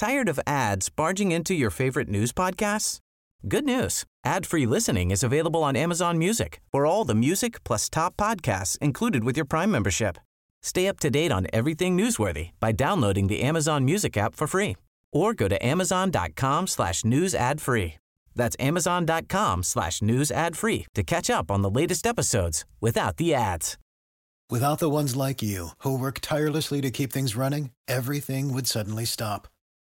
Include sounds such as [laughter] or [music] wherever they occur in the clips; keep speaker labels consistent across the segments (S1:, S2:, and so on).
S1: Tired of ads barging into your favorite news podcasts? Good news. Ad-free listening is available on Amazon Music for all the music plus top podcasts included with your Prime membership. Stay up to date on everything newsworthy by downloading the Amazon Music app for free or go to amazon.com slash. That's amazon.com slash to catch up on the latest episodes without the ads.
S2: Without the ones like you who work tirelessly to keep things running, everything would suddenly stop.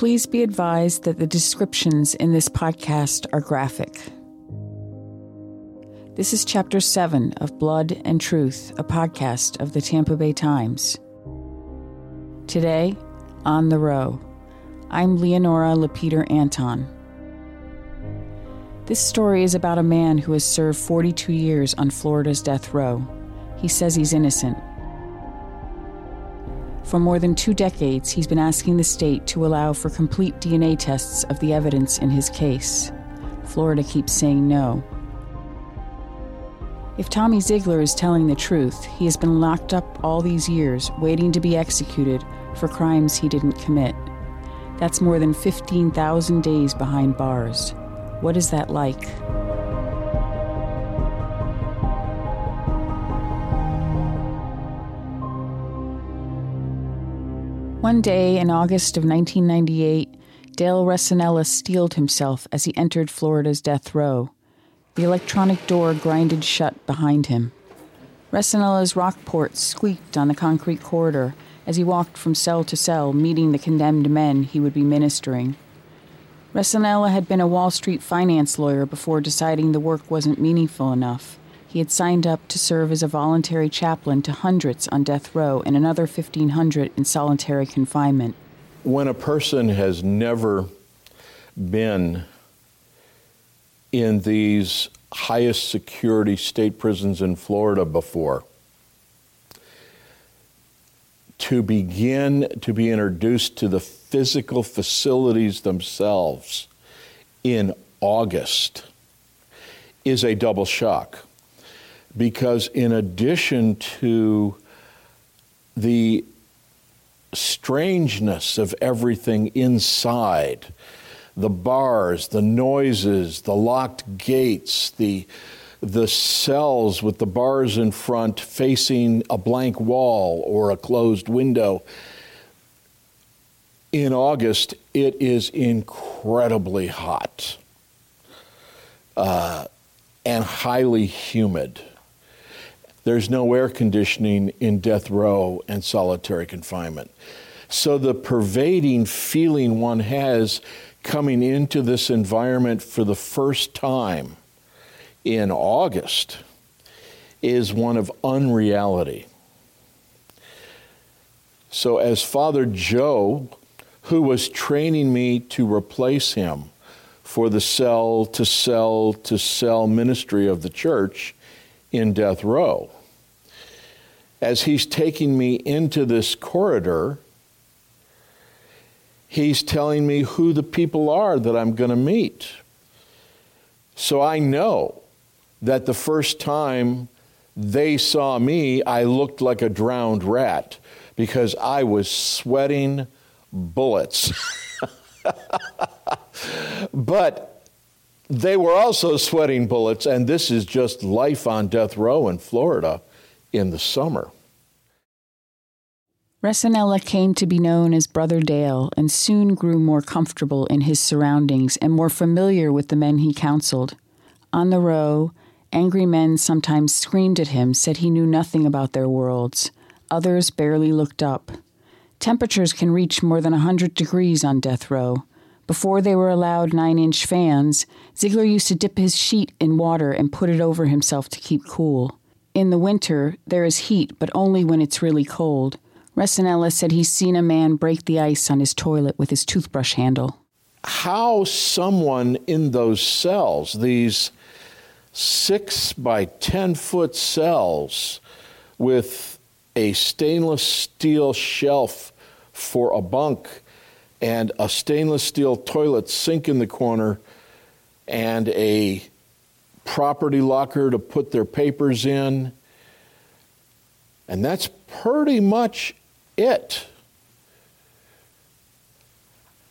S3: Please be advised that the descriptions in this podcast are graphic. This is Chapter 7 of Blood and Truth, a podcast of the Tampa Bay Times. Today, on the row, I'm Leonora Lapeter Anton. This story is about a man who has served 42 years on Florida's death row. He says he's innocent. For more than two decades, he's been asking the state to allow for complete DNA tests of the evidence in his case. Florida keeps saying no. If Tommy Zeigler is telling the truth, he has been locked up all these years, waiting to be executed for crimes he didn't commit. That's more than 15,000 days behind bars. What is that like? One day in August of 1998, Dale Recinella steeled himself as he entered Florida's death row. The electronic door grinded shut behind him. Recinella's rockport squeaked on the concrete corridor as he walked from cell to cell, meeting the condemned men he would be ministering. Recinella had been a Wall Street finance lawyer before deciding the work wasn't meaningful enough. He had signed up to serve as a voluntary chaplain to hundreds on death row and another 1,500 in solitary confinement.
S4: When a person has never been in these highest security state prisons in Florida before, to begin to be introduced to the physical facilities themselves in August is a double shock. Because in addition to the strangeness of everything inside, the bars, the noises, the locked gates, the the cells with the bars in front facing a blank wall or a closed window. In August, it is incredibly hot uh, and highly humid. There's no air conditioning in death row and solitary confinement. So the pervading feeling one has coming into this environment for the first time in August is one of unreality. So, as Father Joe, who was training me to replace him for the cell to cell to cell ministry of the church in death row, as he's taking me into this corridor, he's telling me who the people are that I'm going to meet. So I know that the first time they saw me, I looked like a drowned rat because I was sweating bullets. [laughs] but they were also sweating bullets, and this is just life on death row in Florida in the summer.
S3: Recinella came to be known as Brother Dale and soon grew more comfortable in his surroundings and more familiar with the men he counseled. On the row, angry men sometimes screamed at him, said he knew nothing about their worlds. Others barely looked up. Temperatures can reach more than a 100 degrees on death row. Before they were allowed nine inch fans, Zeigler used to dip his sheet in water and put it over himself to keep cool. In the winter, there is heat, but only when it's really cold. Recinella said he's seen a man break the ice on his toilet with his toothbrush handle.
S4: how someone in those cells, these six by 10 foot cells with a stainless steel shelf for a bunk and a stainless steel toilet sink in the corner and a property locker to put their papers in. And that's pretty much it.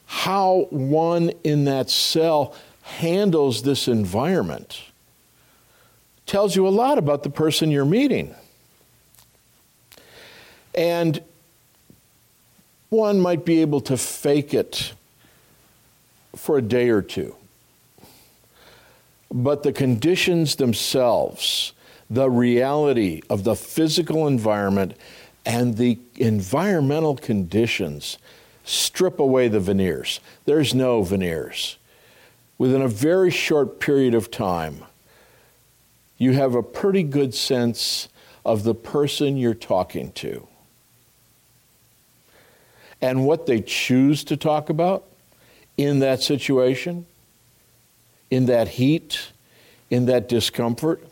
S4: How one in that cell handles this environment tells you a lot about the person you're meeting. And one might be able to fake it for a day or two. But the conditions themselves, the reality of the physical environment, and the environmental conditions strip away the veneers. There's no veneers. Within a very short period of time, you have a pretty good sense of the person you're talking to and what they choose to talk about in that situation, in that heat, in that discomfort,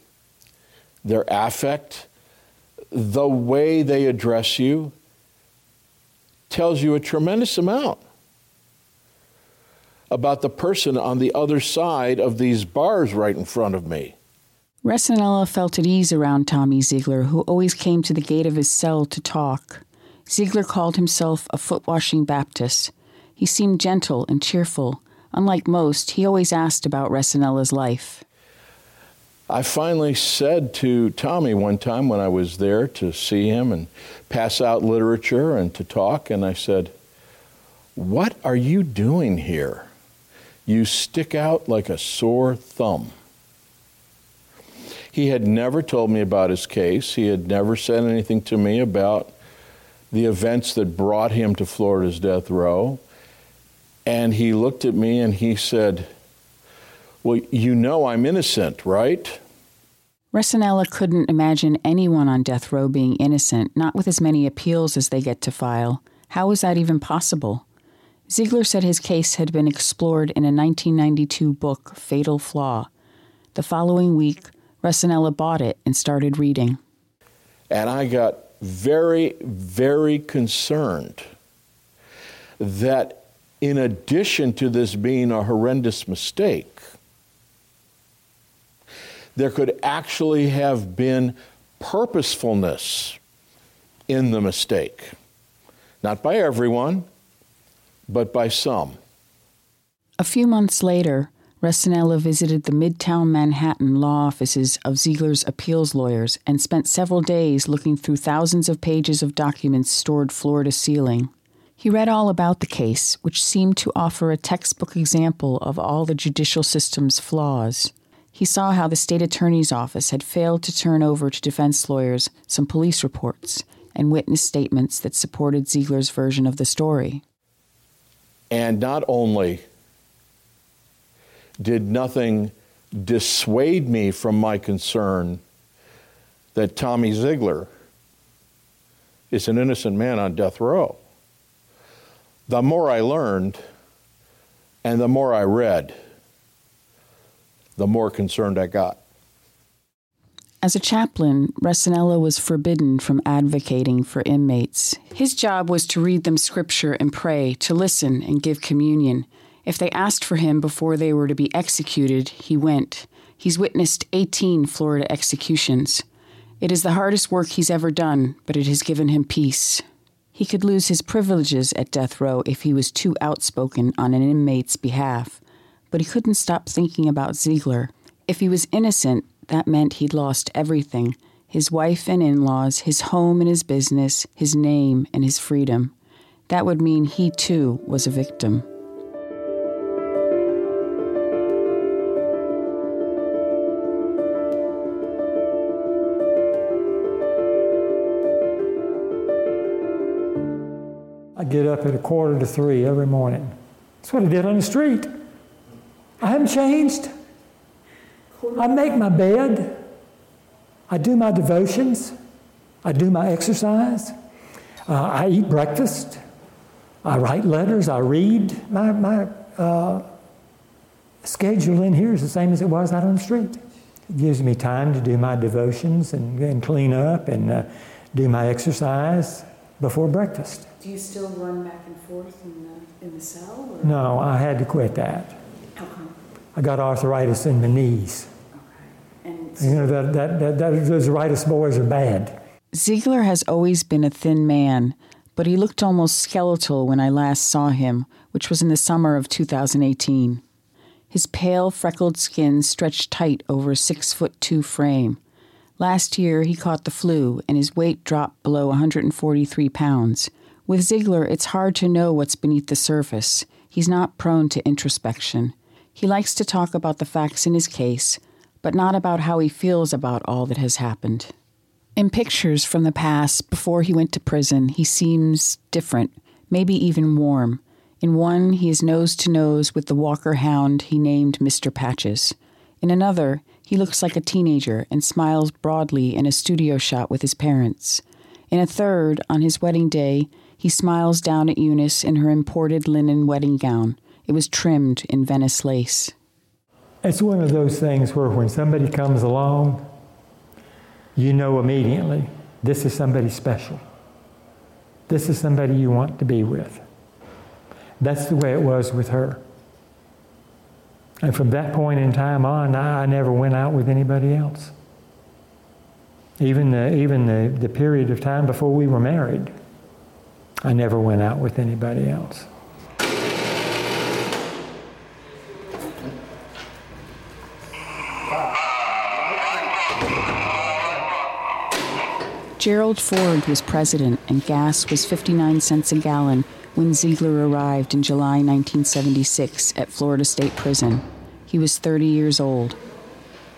S4: their affect, the way they address you tells you a tremendous amount about the person on the other side of these bars right in front of me.
S3: Recinella felt at ease around Tommy Zeigler, who always came to the gate of his cell to talk. Zeigler called himself a foot washing Baptist. He seemed gentle and cheerful. Unlike most, he always asked about Recinella's life.
S4: I finally said to Tommy one time when I was there to see him and pass out literature and to talk, and I said, What are you doing here? You stick out like a sore thumb. He had never told me about his case. He had never said anything to me about the events that brought him to Florida's death row. And he looked at me and he said, Well, you know I'm innocent, right?
S3: Recinella couldn't imagine anyone on death row being innocent, not with as many appeals as they get to file. How was that even possible? Zeigler said his case had been explored in a 1992 book, Fatal Flaw. The following week, Recinella bought it and started reading.
S4: And I got very, very concerned that in addition to this being a horrendous mistake, there could actually have been purposefulness in the mistake. Not by everyone, but by some.
S3: A few months later, Recinella visited the Midtown Manhattan law offices of Zeigler's appeals lawyers and spent several days looking through thousands of pages of documents stored floor to ceiling. He read all about the case, which seemed to offer a textbook example of all the judicial system's flaws. He saw how the state attorney's office had failed to turn over to defense lawyers some police reports and witness statements that supported Zeigler's version of the story.
S4: And not only did nothing dissuade me from my concern that Tommy Zeigler is an innocent man on death row. The more I learned and the more I read, the more concerned I got.
S3: As a chaplain, Recinella was forbidden from advocating for inmates. His job was to read them scripture and pray, to listen and give communion. If they asked for him before they were to be executed, he went. He's witnessed 18 Florida executions. It is the hardest work he's ever done, but it has given him peace. He could lose his privileges at death row if he was too outspoken on an inmate's behalf, but he couldn't stop thinking about Zeigler. If he was innocent, that meant he'd lost everything his wife and in laws, his home and his business, his name and his freedom. That would mean he too was a victim.
S5: Get up at a quarter to three every morning. That's what I did on the street. I haven't changed. I make my bed. I do my devotions. I do my exercise. Uh, I eat breakfast. I write letters. I read. My, my uh, schedule in here is the same as it was out on the street. It gives me time to do my devotions and, and clean up and uh, do my exercise before breakfast.
S3: Do you still run back and forth in the, in the cell?
S5: Or? No, I had to quit that. I got arthritis in my knees. Okay. And you know, that, that, that, that, those arthritis boys are bad.
S3: Zeigler has always been a thin man, but he looked almost skeletal when I last saw him, which was in the summer of 2018. His pale, freckled skin stretched tight over a six foot two frame. Last year, he caught the flu, and his weight dropped below 143 pounds. With Zeigler, it's hard to know what's beneath the surface. He's not prone to introspection. He likes to talk about the facts in his case, but not about how he feels about all that has happened. In pictures from the past, before he went to prison, he seems different, maybe even warm. In one, he is nose to nose with the Walker hound he named Mr. Patches. In another, he looks like a teenager and smiles broadly in a studio shot with his parents. In a third, on his wedding day, he smiles down at Eunice in her imported linen wedding gown. It was trimmed in Venice lace.
S5: It's one of those things where when somebody comes along, you know immediately this is somebody special. This is somebody you want to be with. That's the way it was with her. And from that point in time on, I, I never went out with anybody else. Even, the, even the, the period of time before we were married, I never went out with anybody else.
S3: Gerald Ford was president and gas was 59 cents a gallon when Zeigler arrived in July 1976 at Florida State Prison. He was 30 years old.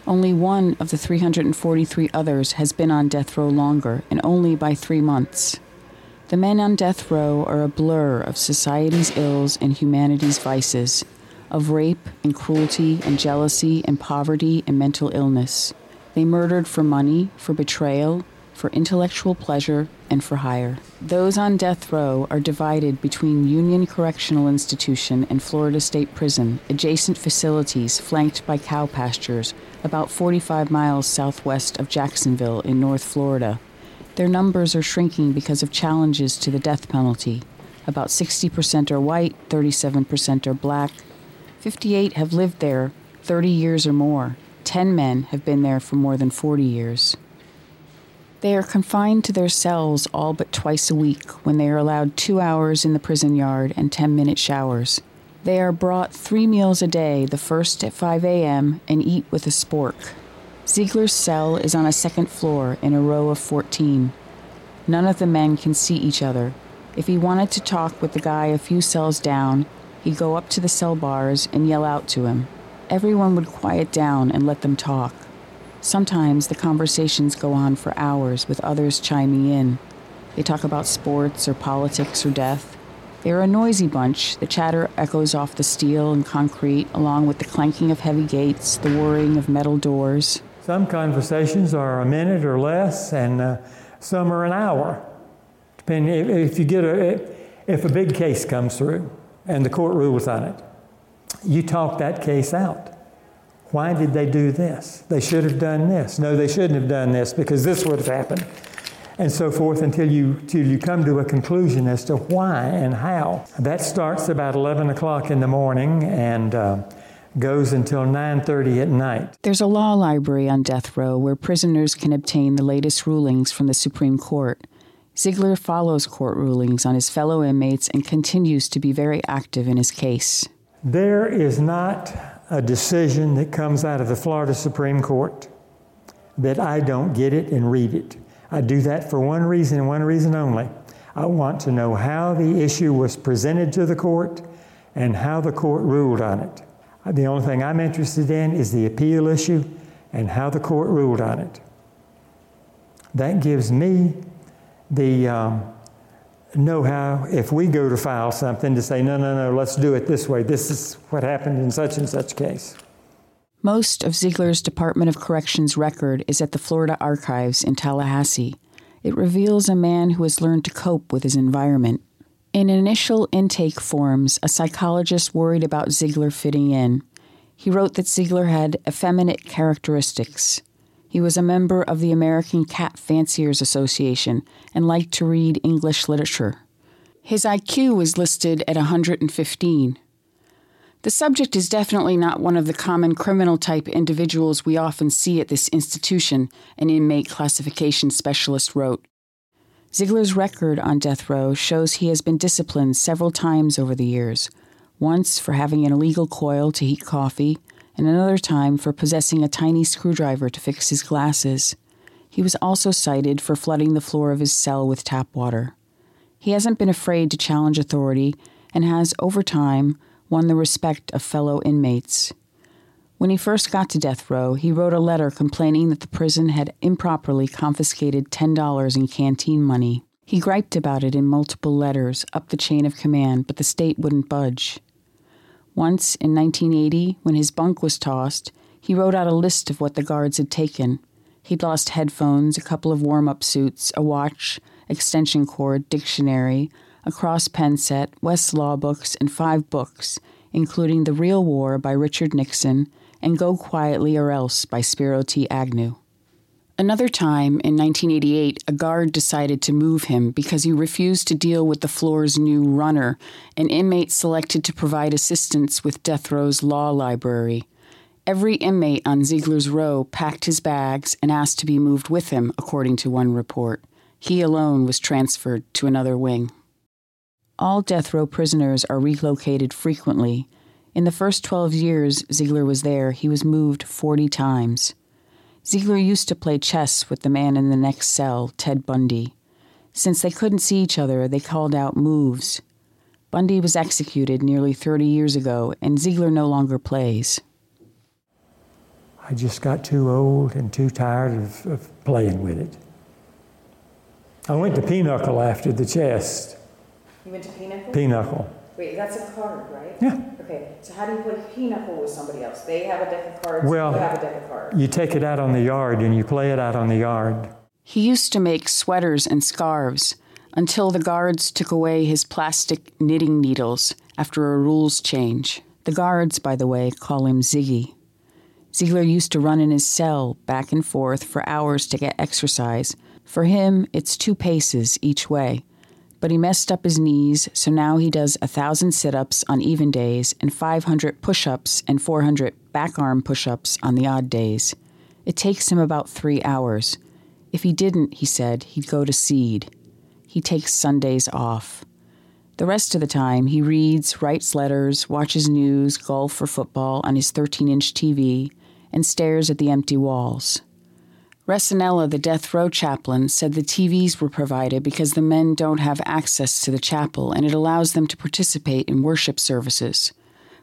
S3: Only one of the 343 others has been on death row longer, and only by three months. The men on death row are a blur of society's ills and humanity's vices, of rape and cruelty and jealousy and poverty and mental illness. They murdered for money, for betrayal, for intellectual pleasure, and for hire. Those on death row are divided between Union Correctional Institution and Florida State Prison, adjacent facilities flanked by cow pastures about 45 miles southwest of Jacksonville in North Florida. Their numbers are shrinking because of challenges to the death penalty. About 60% are white, 37% are black. 58 have lived there 30 years or more. 10 men have been there for more than 40 years. They are confined to their cells all but twice a week when they are allowed two hours in the prison yard and 10 minute showers. They are brought three meals a day, the first at 5 a.m., and eat with a spork. Zeigler's cell is on a second floor in a row of 14. None of the men can see each other. If he wanted to talk with the guy a few cells down, he'd go up to the cell bars and yell out to him. Everyone would quiet down and let them talk. Sometimes the conversations go on for hours with others chiming in. They talk about sports or politics or death. They are a noisy bunch. The chatter echoes off the steel and concrete, along with the clanking of heavy gates, the whirring of metal doors.
S5: Some conversations are a minute or less, and uh, some are an hour. Depending if, if you get a if a big case comes through and the court rules on it, you talk that case out. Why did they do this? They should have done this. No, they shouldn't have done this because this would have happened. And so forth until you, until you come to a conclusion as to why and how. That starts about 11 o'clock in the morning and uh, goes until 9.30 at night.
S3: There's a law library on death row where prisoners can obtain the latest rulings from the Supreme Court. Zeigler follows court rulings on his fellow inmates and continues to be very active in his case.
S5: There is not a decision that comes out of the Florida Supreme Court that I don't get it and read it. I do that for one reason and one reason only. I want to know how the issue was presented to the court and how the court ruled on it. The only thing I'm interested in is the appeal issue and how the court ruled on it. That gives me the um, know how, if we go to file something, to say, no, no, no, let's do it this way. This is what happened in such and such case.
S3: Most of Zeigler's Department of Corrections record is at the Florida Archives in Tallahassee. It reveals a man who has learned to cope with his environment. In initial intake forms, a psychologist worried about Zeigler fitting in. He wrote that Zeigler had effeminate characteristics. He was a member of the American Cat Fanciers Association and liked to read English literature. His IQ was listed at 115. The subject is definitely not one of the common criminal type individuals we often see at this institution, an inmate classification specialist wrote. Zeigler's record on death row shows he has been disciplined several times over the years, once for having an illegal coil to heat coffee, and another time for possessing a tiny screwdriver to fix his glasses. He was also cited for flooding the floor of his cell with tap water. He hasn't been afraid to challenge authority and has, over time, won the respect of fellow inmates. When he first got to death row, he wrote a letter complaining that the prison had improperly confiscated $10 in canteen money. He griped about it in multiple letters up the chain of command, but the state wouldn't budge. Once, in 1980, when his bunk was tossed, he wrote out a list of what the guards had taken. He'd lost headphones, a couple of warm up suits, a watch, extension cord, dictionary, a cross pen set, West's law books, and five books, including The Real War by Richard Nixon and Go Quietly or Else by Spiro T. Agnew. Another time, in 1988, a guard decided to move him because he refused to deal with the floor's new runner, an inmate selected to provide assistance with death row's law library. Every inmate on Zeigler's row packed his bags and asked to be moved with him, according to one report. He alone was transferred to another wing. All death row prisoners are relocated frequently. In the first 12 years Zeigler was there, he was moved 40 times. Zeigler used to play chess with the man in the next cell, Ted Bundy. Since they couldn't see each other, they called out moves. Bundy was executed nearly 30 years ago, and Zeigler no longer plays.
S5: I just got too old and too tired of, of playing with it. I went to Pinochle after the chest.
S3: You went to Pinochle?
S5: Pinochle.
S3: Wait, that's a card, right?
S5: Yeah.
S3: Okay, so how do you play Pinochle with somebody else? They have a deck of cards,
S5: Well-
S3: you have a deck of cards.
S5: You take it out on the yard and you play it out on the yard.
S3: He used to make sweaters and scarves until the guards took away his plastic knitting needles after a rules change. The guards, by the way, call him Ziggy. Zeigler used to run in his cell back and forth for hours to get exercise. For him, it's two paces each way. But he messed up his knees, so now he does a thousand sit ups on even days and 500 push ups and 400 back arm push ups on the odd days. It takes him about three hours. If he didn't, he said, he'd go to seed. He takes Sundays off. The rest of the time, he reads, writes letters, watches news, golf, or football on his 13 inch TV, and stares at the empty walls. Recinella, the death row chaplain, said the TVs were provided because the men don't have access to the chapel and it allows them to participate in worship services.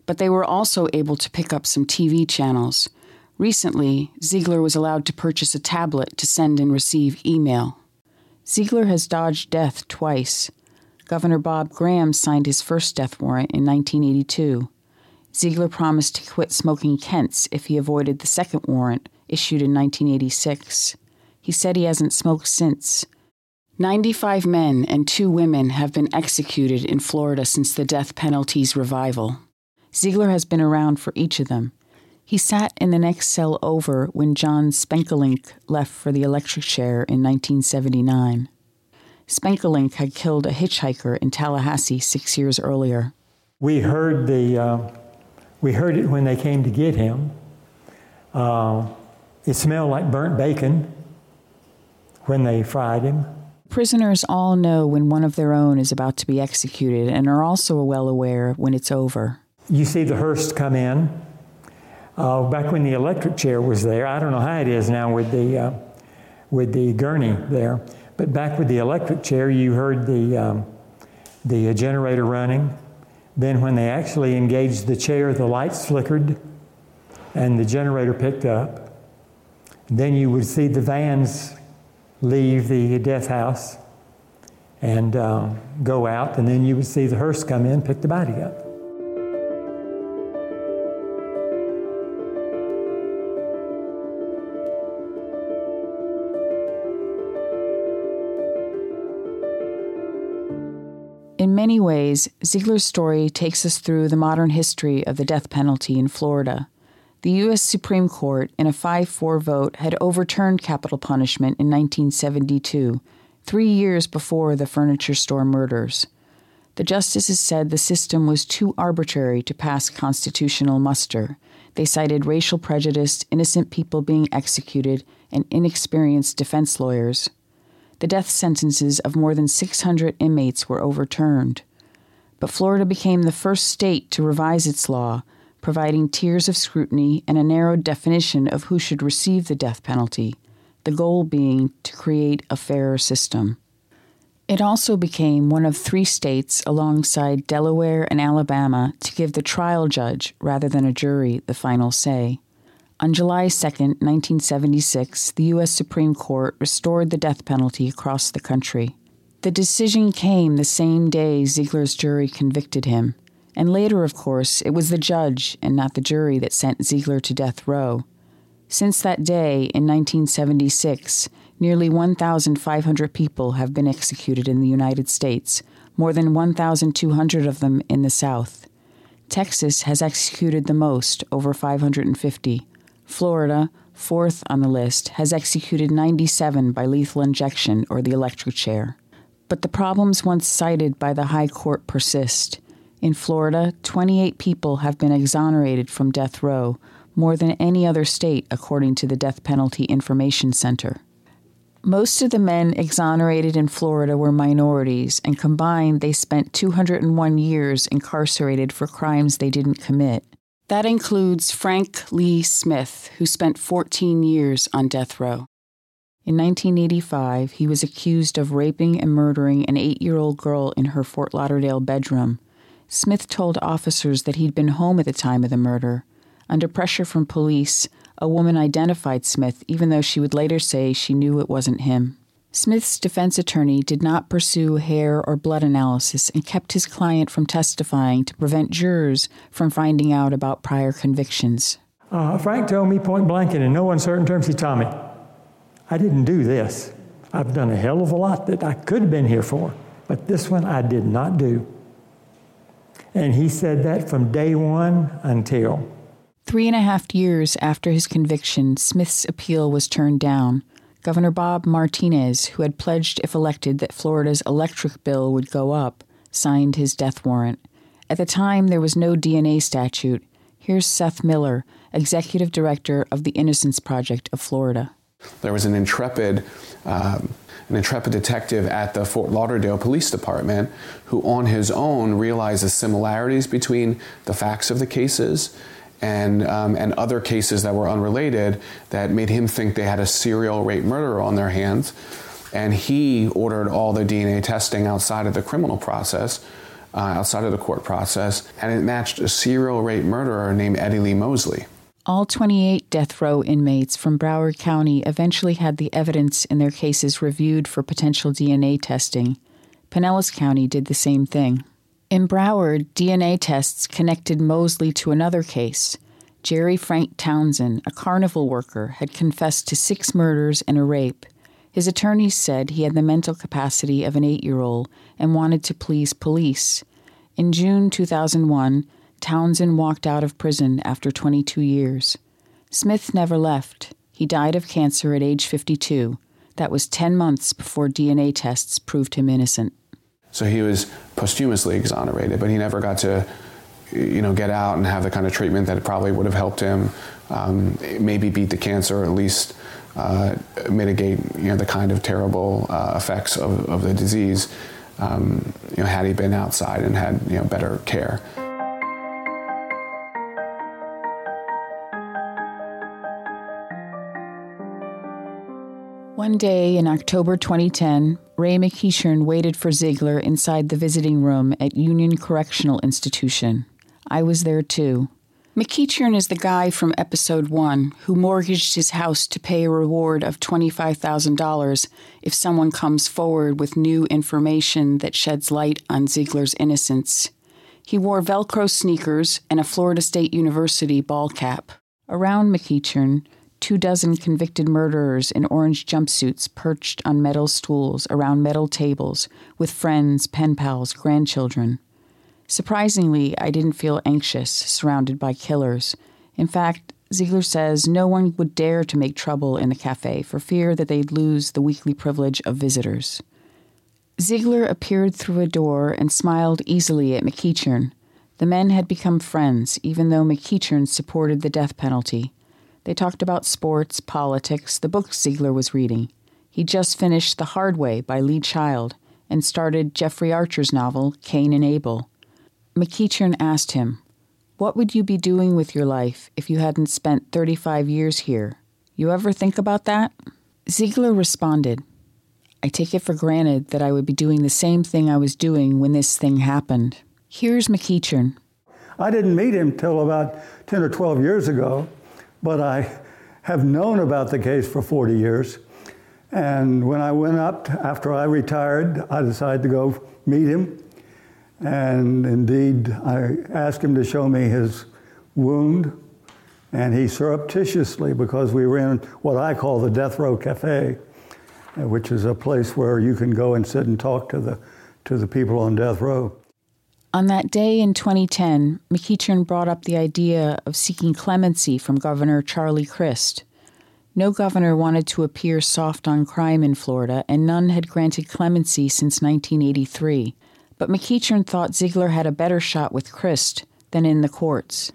S3: But they were also able to pick up some TV channels. Recently, Zeigler was allowed to purchase a tablet to send and receive email. Zeigler has dodged death twice. Governor Bob Graham signed his first death warrant in 1982. Zeigler promised to quit smoking Kents if he avoided the second warrant, issued in 1986. He said he hasn't smoked since. 95 men and two women have been executed in Florida since the death penalty's revival. Zeigler has been around for each of them. He sat in the next cell over when John Spenkelink left for the electric chair in 1979. Spenkelink had killed a hitchhiker in Tallahassee six years earlier.
S5: We heard the, uh, we heard it when they came to get him. Uh, it smelled like burnt bacon when they fried him.
S3: Prisoners all know when one of their own is about to be executed and are also well aware when it's over.
S5: You see the hearse come in. Uh, back when the electric chair was there, I don't know how it is now with the uh, with the gurney there, but back with the electric chair, you heard the um, the generator running. Then, when they actually engaged the chair, the lights flickered, and the generator picked up. Then you would see the vans leave the death house and uh, go out, and then you would see the hearse come in, pick the body up.
S3: In many ways, Zeigler's story takes us through the modern history of the death penalty in Florida. The U.S. Supreme Court, in a 5 4 vote, had overturned capital punishment in 1972, three years before the furniture store murders. The justices said the system was too arbitrary to pass constitutional muster. They cited racial prejudice, innocent people being executed, and inexperienced defense lawyers the death sentences of more than 600 inmates were overturned. But Florida became the first state to revise its law, providing tiers of scrutiny and a narrowed definition of who should receive the death penalty, the goal being to create a fairer system. It also became one of three states alongside Delaware and Alabama to give the trial judge, rather than a jury, the final say. On July 2, 1976, the U.S. Supreme Court restored the death penalty across the country. The decision came the same day Zeigler's jury convicted him. And later, of course, it was the judge and not the jury that sent Zeigler to death row. Since that day, in 1976, nearly 1,500 people have been executed in the United States, more than 1,200 of them in the South. Texas has executed the most, over 550. Florida, fourth on the list, has executed 97 by lethal injection or the electric chair. But the problems once cited by the High Court persist. In Florida, 28 people have been exonerated from death row, more than any other state, according to the Death Penalty Information Center. Most of the men exonerated in Florida were minorities, and combined, they spent 201 years incarcerated for crimes they didn't commit. That includes Frank Lee Smith, who spent 14 years on death row. In 1985, he was accused of raping and murdering an eight year old girl in her Fort Lauderdale bedroom. Smith told officers that he'd been home at the time of the murder. Under pressure from police, a woman identified Smith, even though she would later say she knew it wasn't him. Smith's defense attorney did not pursue hair or blood analysis and kept his client from testifying to prevent jurors from finding out about prior convictions.
S5: Uh, Frank told me point blank and in no uncertain terms, he told me, I didn't do this. I've done a hell of a lot that I could have been here for, but this one I did not do. And he said that from day one until.
S3: Three and a half years after his conviction, Smith's appeal was turned down. Governor Bob Martinez, who had pledged, if elected, that Florida's electric bill would go up, signed his death warrant. At the time, there was no DNA statute. Here's Seth Miller, executive director of the Innocence Project of Florida.
S6: There was an intrepid, um, an intrepid detective at the Fort Lauderdale Police Department who, on his own, realizes similarities between the facts of the cases and, um, and other cases that were unrelated that made him think they had a serial rape murderer on their hands. And he ordered all the DNA testing outside of the criminal process, uh, outside of the court process, and it matched a serial rape murderer named Eddie Lee Mosley.
S3: All 28 death row inmates from Broward County eventually had the evidence in their cases reviewed for potential DNA testing. Pinellas County did the same thing. In Broward, DNA tests connected Mosley to another case. Jerry Frank Townsend, a carnival worker, had confessed to six murders and a rape. His attorneys said he had the mental capacity of an eight year old and wanted to please police. In June 2001, Townsend walked out of prison after 22 years. Smith never left. He died of cancer at age 52. That was 10 months before DNA tests proved him innocent.
S6: So he was posthumously exonerated, but he never got to, you know, get out and have the kind of treatment that probably would have helped him um, maybe beat the cancer, or at least uh, mitigate, you know, the kind of terrible uh, effects of, of, the disease. Um, you know, had he been outside and had you know better care.
S3: One day in October 2010, Ray McEachern waited for Zeigler inside the visiting room at Union Correctional Institution. I was there too. McEachern is the guy from episode one who mortgaged his house to pay a reward of $25,000 if someone comes forward with new information that sheds light on Zeigler's innocence. He wore Velcro sneakers and a Florida State University ball cap. Around McEachern, two dozen convicted murderers in orange jumpsuits perched on metal stools around metal tables with friends, pen pals, grandchildren. Surprisingly, I didn't feel anxious, surrounded by killers. In fact, Zeigler says no one would dare to make trouble in the cafe for fear that they'd lose the weekly privilege of visitors. Zeigler appeared through a door and smiled easily at McEachern. The men had become friends, even though McEachern supported the death penalty. They talked about sports, politics, the books Zeigler was reading. He just finished The Hard Way by Lee Child and started Jeffrey Archer's novel, Kane and Abel. McEachern asked him, What would you be doing with your life if you hadn't spent 35 years here? You ever think about that? Zeigler responded, I take it for granted that I would be doing the same thing I was doing when this thing happened. Here's McEachern.
S7: I didn't meet him till about 10 or 12 years ago, but I have known about the case for 40 years. And when I went up after I retired, I decided to go meet him. And indeed, I asked him to show me his wound. And he surreptitiously, because we were in what I call the Death Row Cafe, uh, which is a place where you can go and sit and talk to the, to the people on death row.
S3: On that day in 2010, McEachern brought up the idea of seeking clemency from Governor Charlie Crist. No governor wanted to appear soft on crime in Florida, and none had granted clemency since 1983. But McEachern thought Zeigler had a better shot with Crist than in the courts.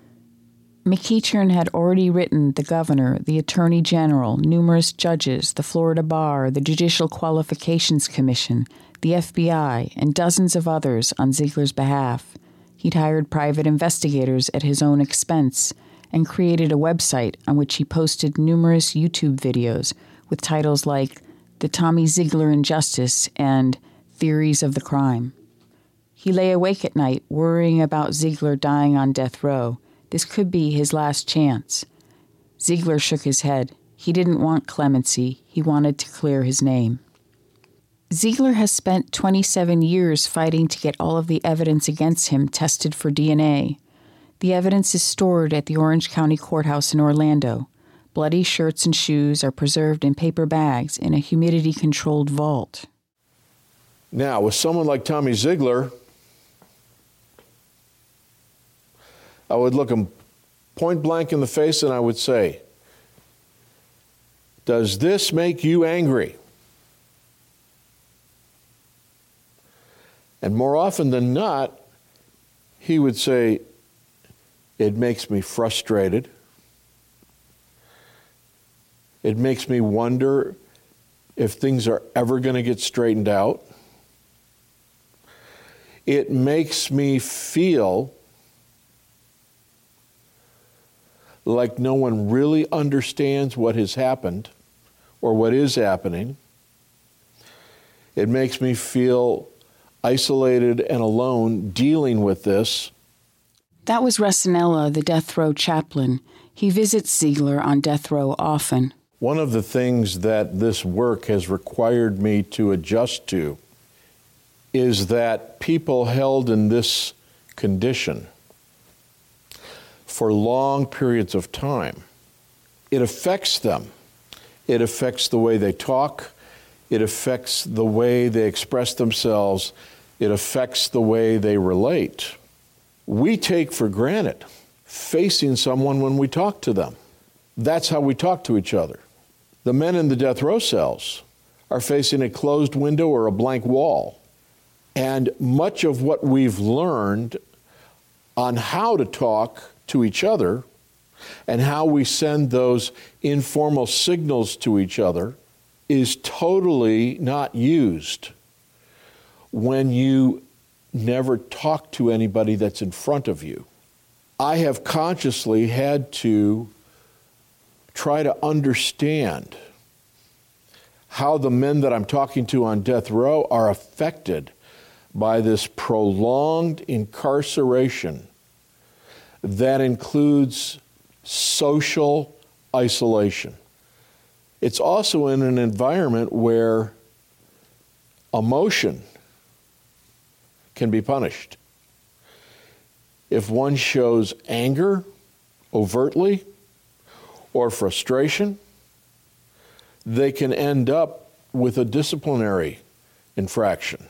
S3: McEachern had already written the governor, the attorney general, numerous judges, the Florida Bar, the Judicial Qualifications Commission, the FBI, and dozens of others on Zeigler's behalf. He'd hired private investigators at his own expense and created a website on which he posted numerous YouTube videos with titles like The Tommy Zeigler Injustice and Theories of the Crime. He lay awake at night worrying about Zeigler dying on death row. This could be his last chance. Zeigler shook his head. He didn't want clemency, he wanted to clear his name. Zeigler has spent 27 years fighting to get all of the evidence against him tested for DNA. The evidence is stored at the Orange County Courthouse in Orlando. Bloody shirts and shoes are preserved in paper bags in a humidity controlled vault.
S4: Now, with someone like Tommy Zeigler, I would look him point blank in the face and I would say, Does this make you angry? More often than not, he would say, It makes me frustrated. It makes me wonder if things are ever going to get straightened out. It makes me feel like no one really understands what has happened or what is happening. It makes me feel isolated and alone dealing with this.
S3: That was Recinella, the death row chaplain. He visits Zeigler on death row often.
S4: One of the things that this work has required me to adjust to is that people held in this condition for long periods of time, it affects them. It affects the way they talk, it affects the way they express themselves, it affects the way they relate. We take for granted facing someone when we talk to them. That's how we talk to each other. The men in the death row cells are facing a closed window or a blank wall. And much of what we've learned on how to talk to each other and how we send those informal signals to each other is totally not used when you never talk to anybody that's in front of you. I have consciously had to try to understand how the men that I'm talking to on death row are affected by this prolonged incarceration that includes social isolation. It's also in an environment where emotion can be punished. If one shows anger overtly, or frustration, they can end up with a disciplinary infraction.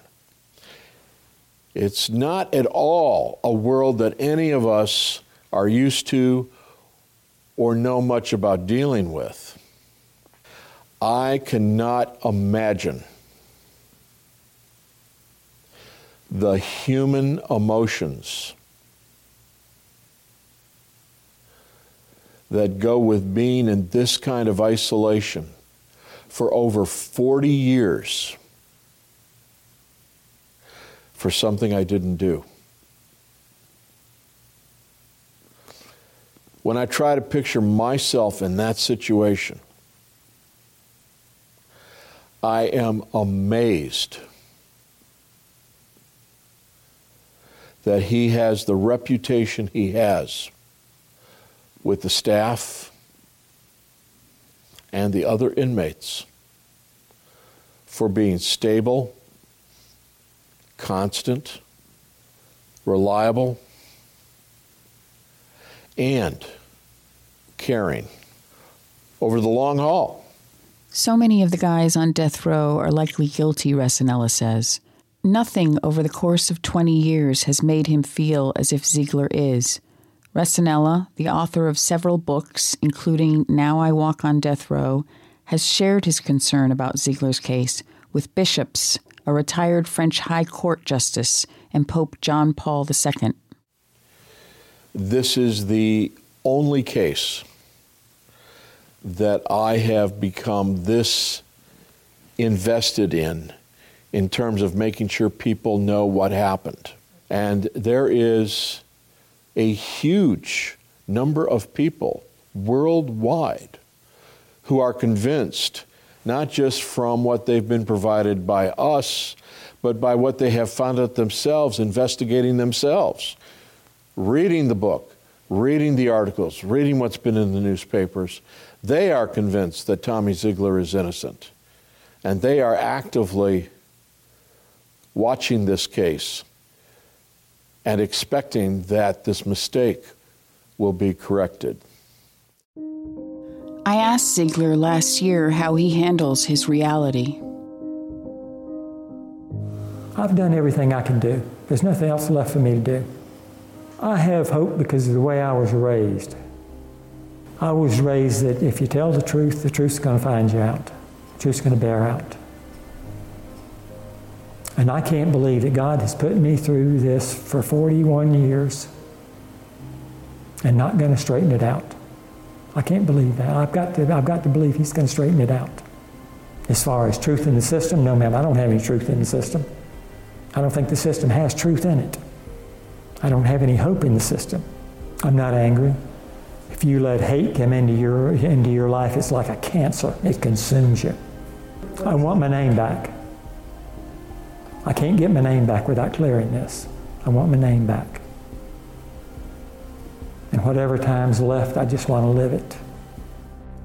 S4: It's not at all a world that any of us are used to or know much about dealing with. I cannot imagine the human emotions that go with being in this kind of isolation for over 40 years for something I didn't do. When I try to picture myself in that situation, I am amazed that he has the reputation he has with the staff and the other inmates for being stable constant, reliable, and caring over the long haul.
S3: So many of the guys on death row are likely guilty, Recinella says. Nothing over the course of 20 years has made him feel as if Zeigler is. Recinella, the author of several books, including Now I Walk on Death Row, has shared his concern about Zeigler's case with bishops, a retired French High Court justice, and Pope John Paul II.
S4: This is the only case that I have become this invested in, in terms of making sure people know what happened. And there is a huge number of people worldwide who are convinced not just from what they've been provided by us, but by what they have found out themselves, investigating themselves, reading the book, reading the articles, reading what's been in the newspapers. They are convinced that Tommy Zeigler is innocent. And they are actively watching this case and expecting that this mistake will be corrected.
S3: I asked Zeigler last year how he handles his reality.
S5: I've done everything I can do. There's nothing else left for me to do. I have hope because of the way I was raised. I was raised that if you tell the truth, the truth's going to find you out. The truth's going to bear out. And I can't believe that God has put me through this for 41 years and not going to straighten it out. I can't believe that. I've got to, I've got to believe he's going to straighten it out. As far as truth in the system, no, ma'am, I don't have any truth in the system. I don't think the system has truth in it. I don't have any hope in the system. I'm not angry. If you let hate come into your, into your life, it's like a cancer. It consumes you. I want my name back. I can't get my name back without clearing this. I want my name back. And whatever time's left, I just want to live it.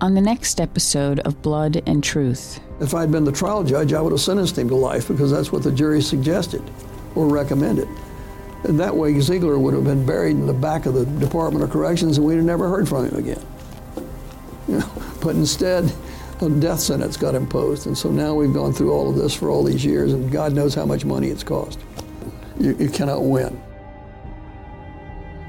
S3: On the next episode of Blood and Truth.
S8: If I'd been the trial judge, I would have sentenced him to life because that's what the jury suggested or recommended. And that way, Zeigler would have been buried in the back of the Department of Corrections and we'd have never heard from him again. [laughs] But instead, a death sentence got imposed. And so now we've gone through all of this for all these years, and God knows how much money it's cost. You, you cannot win.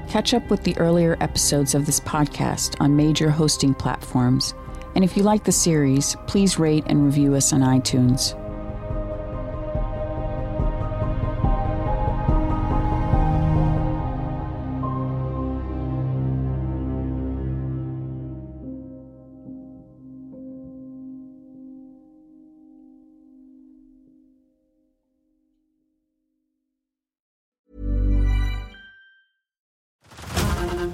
S3: Catch up with the earlier episodes of this podcast on major hosting platforms. And if you like the series, please rate and review us on iTunes.